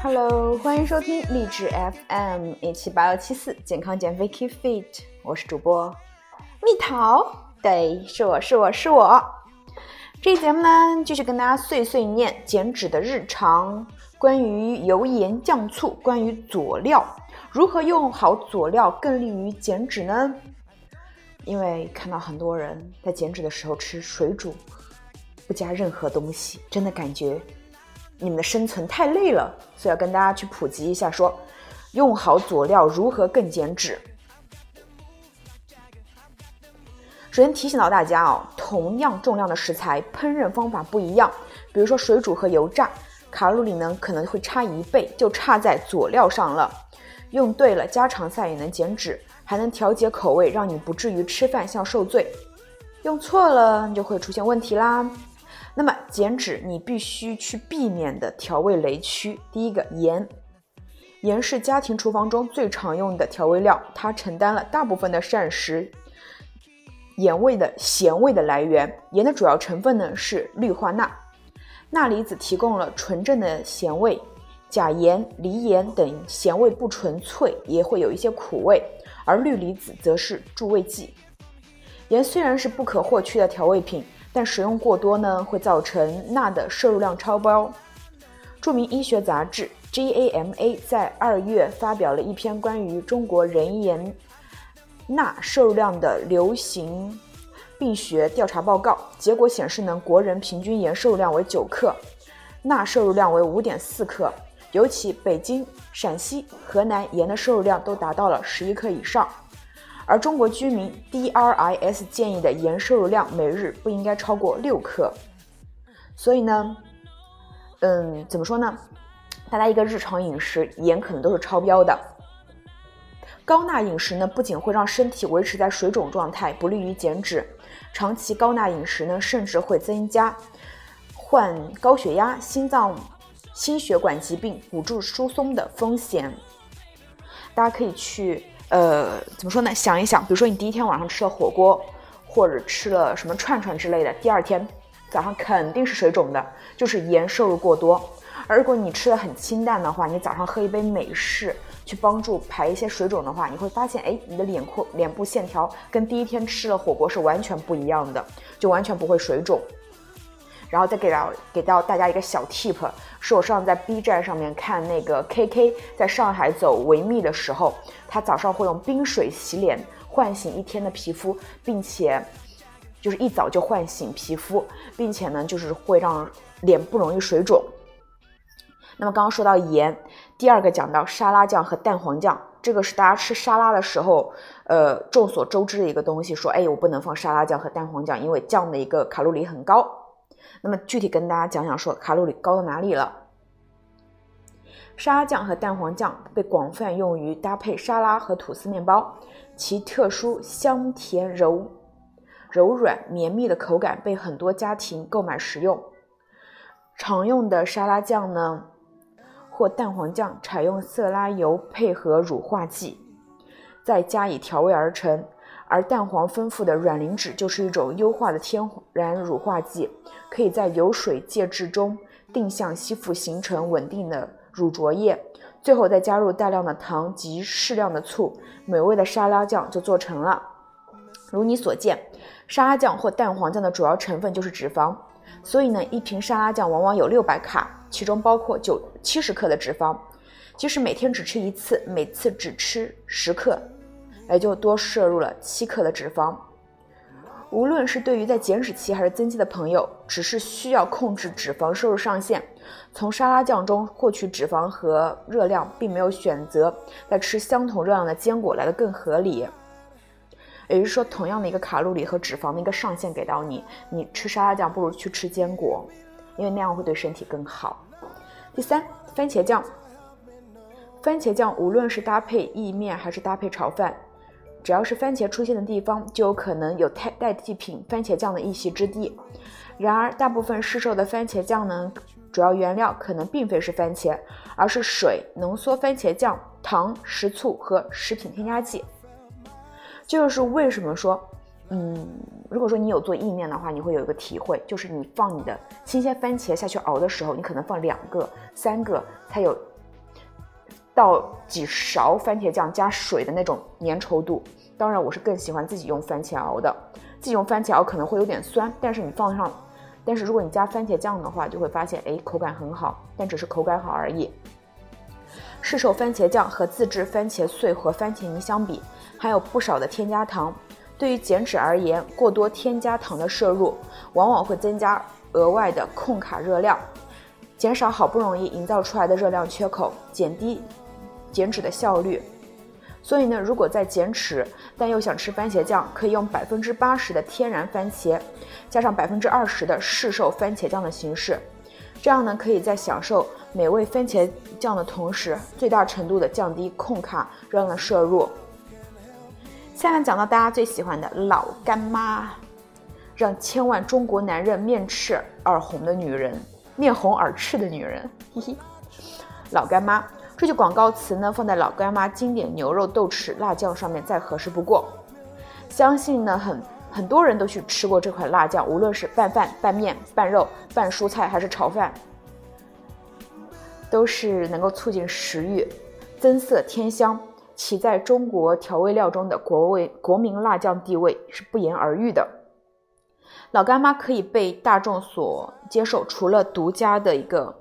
Hello，欢迎收听励志 FM 一七八幺七四健康减肥 Keep Fit，我是主播蜜桃，对，是我是我是我。这节目呢，继续跟大家碎碎念减脂的日常，关于油盐酱醋，关于佐料，如何用好佐料更利于减脂呢？因为看到很多人在减脂的时候吃水煮，不加任何东西，真的感觉你们的生存太累了，所以要跟大家去普及一下，说用好佐料如何更减脂。首先提醒到大家哦，同样重量的食材，烹饪方法不一样，比如说水煮和油炸，卡路里呢可能会差一倍，就差在佐料上了。用对了，家常菜也能减脂。还能调节口味，让你不至于吃饭像受罪。用错了，就会出现问题啦。那么减脂，你必须去避免的调味雷区，第一个盐。盐是家庭厨房中最常用的调味料，它承担了大部分的膳食盐味的咸味的来源。盐的主要成分呢是氯化钠，钠离子提供了纯正的咸味，钾盐、梨盐等咸味不纯粹，也会有一些苦味。而氯离子则是助味剂。盐虽然是不可或缺的调味品，但食用过多呢，会造成钠的摄入量超标。著名医学杂志 JAMA 在二月发表了一篇关于中国人盐钠摄入量的流行病学调查报告，结果显示呢，国人平均盐摄入量为九克，钠摄入量为五点四克。尤其北京、陕西、河南盐的摄入量都达到了十一克以上，而中国居民 DRIS 建议的盐摄入量每日不应该超过六克。所以呢，嗯，怎么说呢？大家一个日常饮食盐可能都是超标的。高钠饮食呢，不仅会让身体维持在水肿状态，不利于减脂，长期高钠饮食呢，甚至会增加患高血压、心脏。心血管疾病、骨质疏松的风险，大家可以去呃怎么说呢？想一想，比如说你第一天晚上吃了火锅，或者吃了什么串串之类的，第二天早上肯定是水肿的，就是盐摄入过多。而如果你吃的很清淡的话，你早上喝一杯美式去帮助排一些水肿的话，你会发现，哎，你的脸廓、脸部线条跟第一天吃了火锅是完全不一样的，就完全不会水肿。然后再给到给到大家一个小 tip，是我上次在 B 站上面看那个 KK 在上海走维密的时候，他早上会用冰水洗脸，唤醒一天的皮肤，并且就是一早就唤醒皮肤，并且呢就是会让脸不容易水肿。那么刚刚说到盐，第二个讲到沙拉酱和蛋黄酱，这个是大家吃沙拉的时候，呃众所周知的一个东西，说哎我不能放沙拉酱和蛋黄酱，因为酱的一个卡路里很高。那么具体跟大家讲讲，说卡路里高到哪里了？沙拉酱和蛋黄酱被广泛用于搭配沙拉和吐司面包，其特殊香甜柔柔软绵密的口感被很多家庭购买食用。常用的沙拉酱呢，或蛋黄酱采用色拉油配合乳化剂，再加以调味而成。而蛋黄丰富的卵磷脂就是一种优化的天然乳化剂，可以在油水介质中定向吸附，形成稳定的乳浊液。最后再加入大量的糖及适量的醋，美味的沙拉酱就做成了。如你所见，沙拉酱或蛋黄酱的主要成分就是脂肪，所以呢，一瓶沙拉酱往往有六百卡，其中包括九七十克的脂肪。即使每天只吃一次，每次只吃十克。也就多摄入了七克的脂肪。无论是对于在减脂期还是增肌的朋友，只是需要控制脂肪摄入上限，从沙拉酱中获取脂肪和热量，并没有选择在吃相同热量的坚果来的更合理。也就是说，同样的一个卡路里和脂肪的一个上限给到你，你吃沙拉酱不如去吃坚果，因为那样会对身体更好。第三，番茄酱。番茄酱无论是搭配意面还是搭配炒饭。只要是番茄出现的地方，就有可能有代代替品番茄酱的一席之地。然而，大部分市售的番茄酱呢，主要原料可能并非是番茄，而是水、浓缩番茄酱、糖、食醋和食品添加剂。这就是为什么说，嗯，如果说你有做意面的话，你会有一个体会，就是你放你的新鲜番茄下去熬的时候，你可能放两个、三个才有倒几勺番茄酱加水的那种粘稠度。当然，我是更喜欢自己用番茄熬的。自己用番茄熬可能会有点酸，但是你放上，但是如果你加番茄酱的话，就会发现，哎，口感很好。但只是口感好而已。市售番茄酱和自制番茄碎和番茄泥相比，还有不少的添加糖。对于减脂而言，过多添加糖的摄入，往往会增加额外的控卡热量，减少好不容易营造出来的热量缺口，减低减脂的效率。所以呢，如果在减脂但又想吃番茄酱，可以用百分之八十的天然番茄，加上百分之二十的市售番茄酱的形式，这样呢，可以在享受美味番茄酱的同时，最大程度的降低控卡热量的摄入。下面讲到大家最喜欢的老干妈，让千万中国男人面赤耳红的女人，面红耳赤的女人，嘿嘿，老干妈。这句广告词呢，放在老干妈经典牛肉豆豉辣酱上面再合适不过。相信呢，很很多人都去吃过这款辣酱，无论是拌饭、拌面、拌肉、拌蔬菜，还是炒饭，都是能够促进食欲、增色添香，其在中国调味料中的国味国民辣酱地位是不言而喻的。老干妈可以被大众所接受，除了独家的一个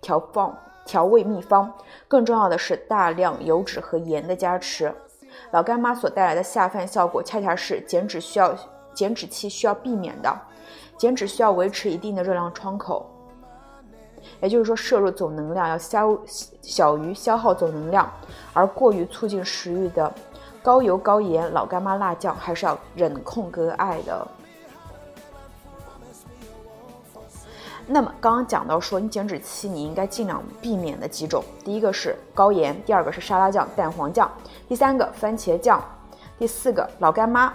调放。调味秘方，更重要的是大量油脂和盐的加持。老干妈所带来的下饭效果，恰恰是减脂需要减脂期需要避免的。减脂需要维持一定的热量窗口，也就是说，摄入总能量要消小于消耗总能量。而过于促进食欲的高油高盐老干妈辣酱，还是要忍控割爱的。那么刚刚讲到说，你减脂期你应该尽量避免的几种，第一个是高盐，第二个是沙拉酱、蛋黄酱，第三个番茄酱，第四个老干妈。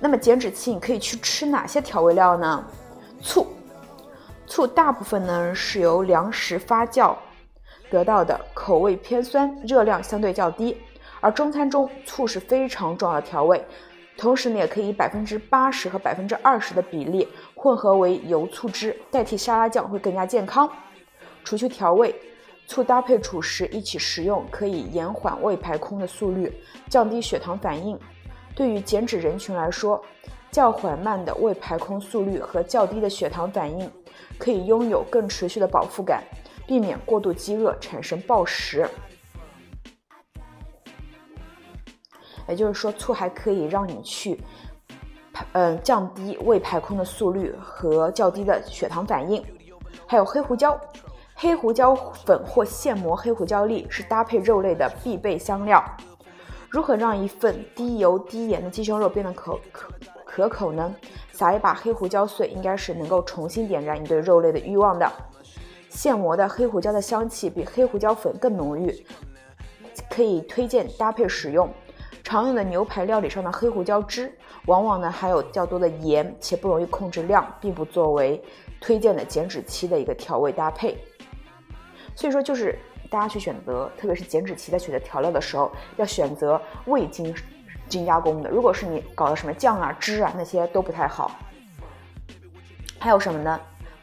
那么减脂期你可以去吃哪些调味料呢？醋，醋大部分呢是由粮食发酵得到的，口味偏酸，热量相对较低。而中餐中醋是非常重要的调味。同时呢，也可以百分之八十和百分之二十的比例混合为油醋汁，代替沙拉酱会更加健康。除去调味，醋搭配主食一起食用，可以延缓胃排空的速率，降低血糖反应。对于减脂人群来说，较缓慢的胃排空速率和较低的血糖反应，可以拥有更持续的饱腹感，避免过度饥饿产生暴食。也就是说，醋还可以让你去，嗯，降低胃排空的速率和较低的血糖反应。还有黑胡椒，黑胡椒粉或现磨黑胡椒粒是搭配肉类的必备香料。如何让一份低油低盐的鸡胸肉变得可可可口呢？撒一把黑胡椒碎，应该是能够重新点燃你对肉类的欲望的。现磨的黑胡椒的香气比黑胡椒粉更浓郁，可以推荐搭配使用。常用的牛排料理上的黑胡椒汁，往往呢含有较多的盐，且不容易控制量，并不作为推荐的减脂期的一个调味搭配。所以说，就是大家去选择，特别是减脂期在选择调料的时候，要选择未经精加工的。如果是你搞的什么酱啊、汁啊，那些都不太好。还有什么呢？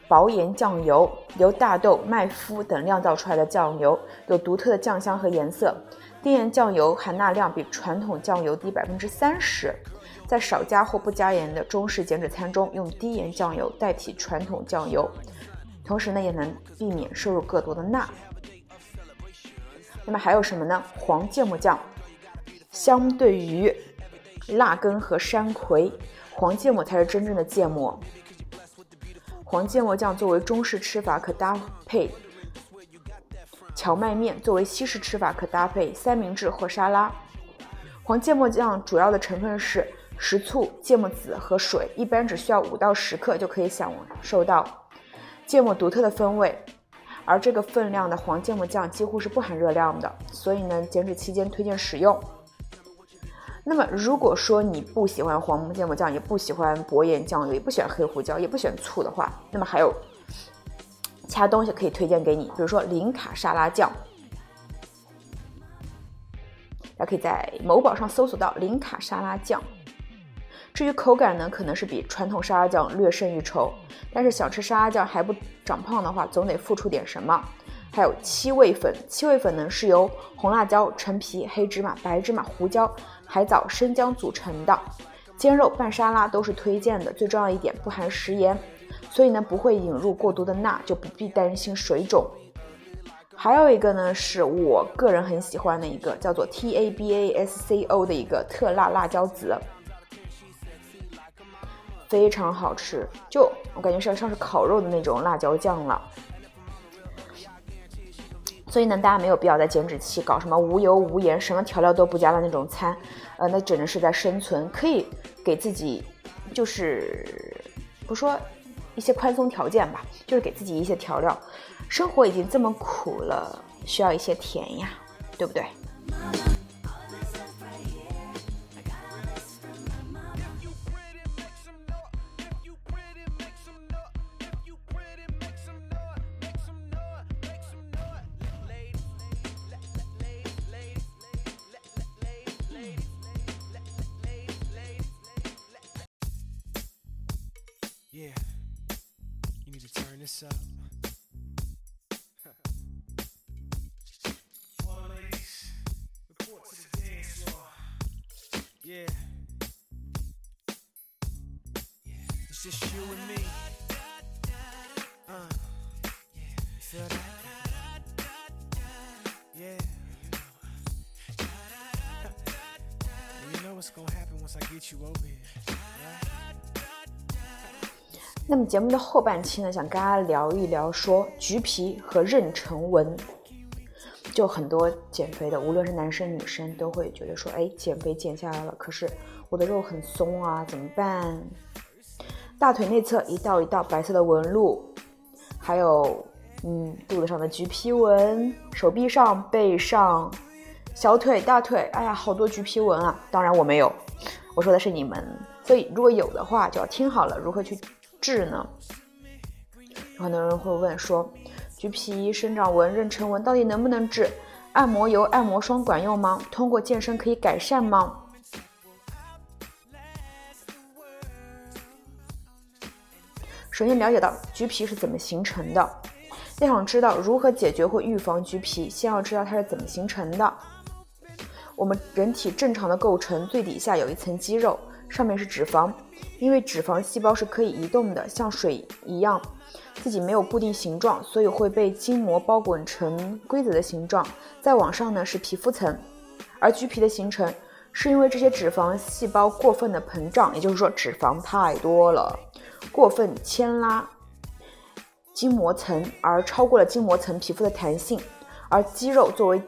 薄盐酱油，由大豆、麦麸等酿造出来的酱油，有独特的酱香和颜色。低盐酱油含钠量比传统酱油低百分之三十，在少加或不加盐的中式减脂餐中，用低盐酱油代替传统酱油，同时呢也能避免摄入过多的钠。那么还有什么呢？黄芥末酱，相对于辣根和山葵，黄芥末才是真正的芥末。黄芥末酱作为中式吃法，可搭配。荞麦面作为西式吃法，可搭配三明治或沙拉。黄芥末酱主要的成分是食醋、芥末籽和水，一般只需要五到十克就可以享受到芥末独特的风味。而这个分量的黄芥末酱几乎是不含热量的，所以呢，减脂期间推荐使用。那么，如果说你不喜欢黄芥末酱，也不喜欢薄盐酱油，也不喜欢黑胡椒，也不喜欢醋的话，那么还有。其他东西可以推荐给你，比如说零卡沙拉酱，大家可以在某宝上搜索到零卡沙拉酱。至于口感呢，可能是比传统沙拉酱略胜一筹，但是想吃沙拉酱还不长胖的话，总得付出点什么。还有七味粉，七味粉呢是由红辣椒、陈皮、黑芝麻、白芝麻、胡椒、海藻、生姜组成的。煎肉拌沙拉都是推荐的，最重要一点不含食盐，所以呢不会引入过多的钠，就不必担心水肿。还有一个呢是我个人很喜欢的一个叫做 Tabasco 的一个特辣辣椒籽，非常好吃，就我感觉像像是烤肉的那种辣椒酱了。所以呢，大家没有必要在减脂期搞什么无油无盐、什么调料都不加的那种餐，呃，那只能是在生存。可以给自己，就是不说一些宽松条件吧，就是给自己一些调料。生活已经这么苦了，需要一些甜呀，对不对？this up. Yeah. yeah. It's just you and me. Uh, you feel that? Yeah. You know what's gonna happen once I get you over here. 那么节目的后半期呢，想跟大家聊一聊说橘皮和妊娠纹。就很多减肥的，无论是男生女生，都会觉得说，哎，减肥减下来了，可是我的肉很松啊，怎么办？大腿内侧一道一道白色的纹路，还有，嗯，肚子上的橘皮纹，手臂上、背上、小腿、大腿，哎呀，好多橘皮纹啊！当然我没有，我说的是你们。所以如果有的话，就要听好了，如何去治呢？有很多人会问说。橘皮、生长纹、妊娠纹到底能不能治？按摩油、按摩霜管用吗？通过健身可以改善吗？首先了解到橘皮是怎么形成的。要想知道如何解决或预防橘皮，先要知道它是怎么形成的。我们人体正常的构成，最底下有一层肌肉，上面是脂肪。因为脂肪细胞是可以移动的，像水一样。自己没有固定形状，所以会被筋膜包裹成规则的形状。再往上呢是皮肤层，而橘皮的形成是因为这些脂肪细胞过分的膨胀，也就是说脂肪太多了，过分牵拉筋膜层，而超过了筋膜层皮肤的弹性。而肌肉作为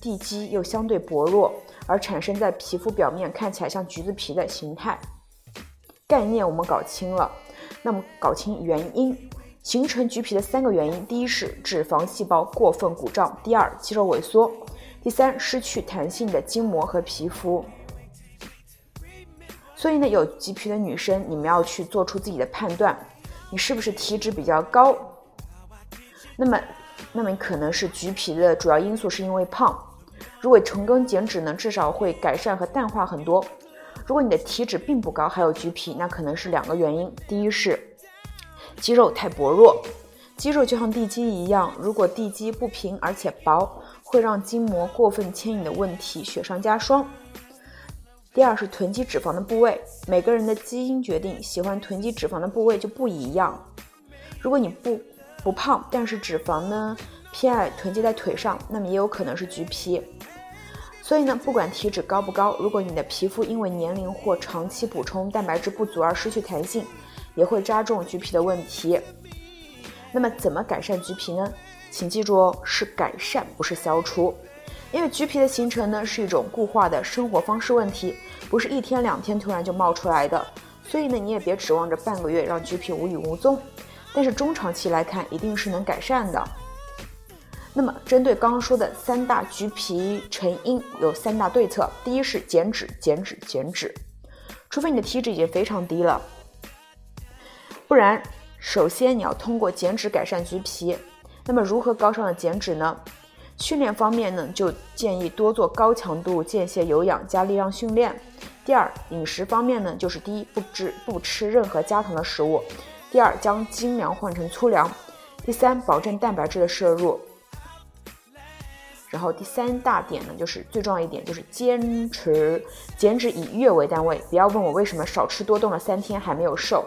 地基又相对薄弱，而产生在皮肤表面看起来像橘子皮的形态。概念我们搞清了，那么搞清原因。形成橘皮的三个原因：第一是脂肪细胞过分鼓胀；第二，肌肉萎缩；第三，失去弹性的筋膜和皮肤。所以呢，有橘皮的女生，你们要去做出自己的判断，你是不是体脂比较高？那么，那么可能是橘皮的主要因素是因为胖。如果成功减脂呢，至少会改善和淡化很多。如果你的体脂并不高，还有橘皮，那可能是两个原因：第一是。肌肉太薄弱，肌肉就像地基一样，如果地基不平而且薄，会让筋膜过分牵引的问题雪上加霜。第二是囤积脂肪的部位，每个人的基因决定喜欢囤积脂肪的部位就不一样。如果你不不胖，但是脂肪呢偏爱囤积在腿上，那么也有可能是橘皮。所以呢，不管体脂高不高，如果你的皮肤因为年龄或长期补充蛋白质不足而失去弹性。也会加重橘皮的问题。那么怎么改善橘皮呢？请记住哦，是改善，不是消除。因为橘皮的形成呢，是一种固化的生活方式问题，不是一天两天突然就冒出来的。所以呢，你也别指望着半个月让橘皮无影无踪。但是中长期来看，一定是能改善的。那么针对刚刚说的三大橘皮成因，有三大对策。第一是减脂，减脂，减脂。除非你的体脂已经非常低了。不然，首先你要通过减脂改善橘皮。那么如何高效的减脂呢？训练方面呢，就建议多做高强度间歇有氧加力量训练。第二，饮食方面呢，就是第一，不吃不吃任何加糖的食物；第二，将精粮换成粗粮；第三，保证蛋白质的摄入；然后第三大点呢，就是最重要一点，就是坚持减脂以月为单位。不要问我为什么少吃多动了三天还没有瘦。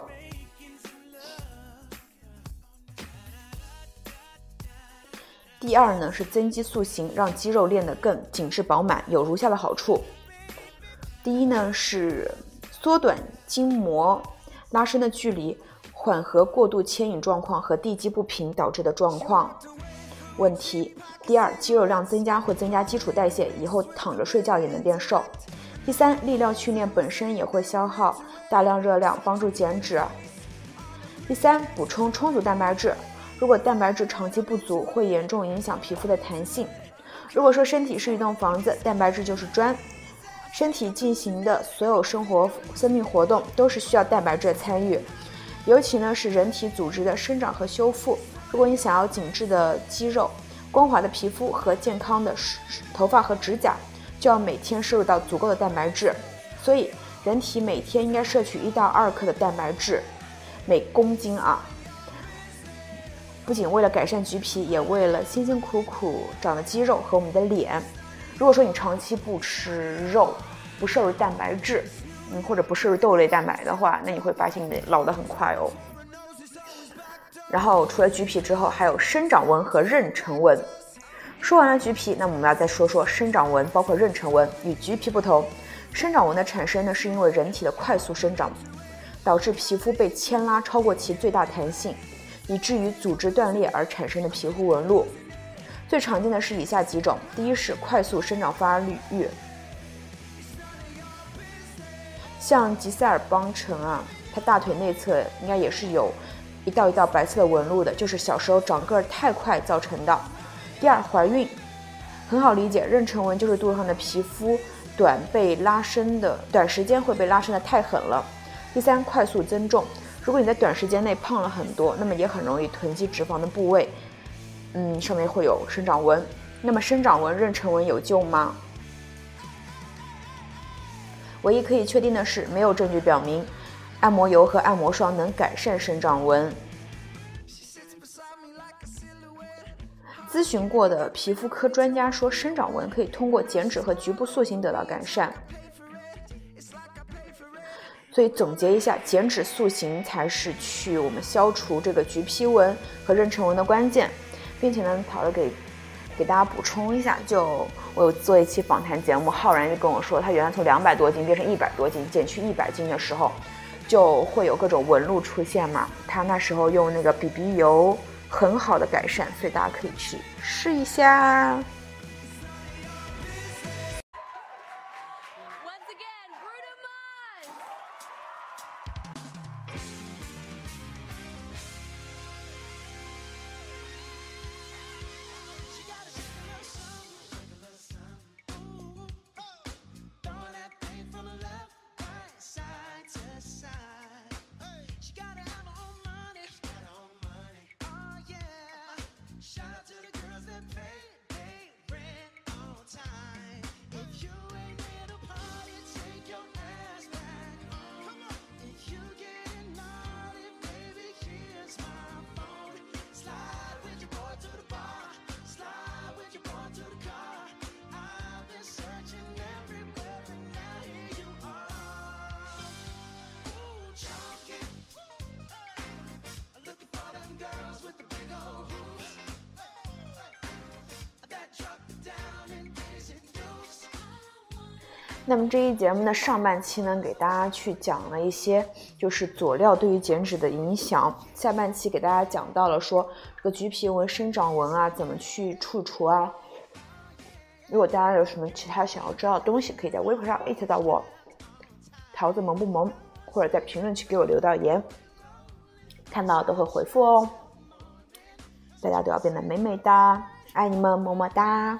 第二呢是增肌塑形，让肌肉练得更紧致饱满，有如下的好处。第一呢是缩短筋膜拉伸的距离，缓和过度牵引状况和地基不平导致的状况。问题。第二，肌肉量增加会增加基础代谢，以后躺着睡觉也能变瘦。第三，力量训练本身也会消耗大量热量，帮助减脂。第三，补充充足蛋白质。如果蛋白质长期不足，会严重影响皮肤的弹性。如果说身体是一栋房子，蛋白质就是砖，身体进行的所有生活生命活动都是需要蛋白质的参与，尤其呢是人体组织的生长和修复。如果你想要紧致的肌肉、光滑的皮肤和健康的头发和指甲，就要每天摄入到足够的蛋白质。所以，人体每天应该摄取一到二克的蛋白质每公斤啊。不仅为了改善橘皮，也为了辛辛苦苦长的肌肉和我们的脸。如果说你长期不吃肉，不摄入蛋白质，嗯，或者不摄入豆类蛋白的话，那你会发现你老得很快哦。然后除了橘皮之后，还有生长纹和妊娠纹。说完了橘皮，那我们要再说说生长纹，包括妊娠纹。与橘皮不同，生长纹的产生呢，是因为人体的快速生长，导致皮肤被牵拉超过其最大弹性，以至于组织断裂而产生的皮肤纹路。最常见的是以下几种：第一是快速生长发育，像吉塞尔邦辰啊，他大腿内侧应该也是有。一道一道白色的纹路的，就是小时候长个儿太快造成的。第二，怀孕很好理解，妊娠纹就是肚子上的皮肤短被拉伸的，短时间会被拉伸的太狠了。第三，快速增重，如果你在短时间内胖了很多，那么也很容易囤积脂肪的部位，嗯，上面会有生长纹。那么生长纹、妊娠纹有救吗？唯一可以确定的是，没有证据表明。按摩油和按摩霜能改善生长纹。咨询过的皮肤科专家说，生长纹可以通过减脂和局部塑形得到改善。所以总结一下，减脂塑形才是去我们消除这个橘皮纹和妊娠纹的关键，并且呢，讨论给给大家补充一下，就我有做一期访谈节目，浩然就跟我说，他原来从两百多斤变成一百多斤，减去一百斤的时候。就会有各种纹路出现嘛，他那时候用那个 BB 油很好的改善，所以大家可以去试一下。那么这一节目的上半期呢，给大家去讲了一些就是佐料对于减脂的影响。下半期给大家讲到了说这个橘皮纹、生长纹啊，怎么去去除啊？如果大家有什么其他想要知道的东西，可以在微博上艾特到我，桃子萌不萌，或者在评论区给我留到言，看到都会回复哦。大家都要变得美美的，爱你们，么么哒。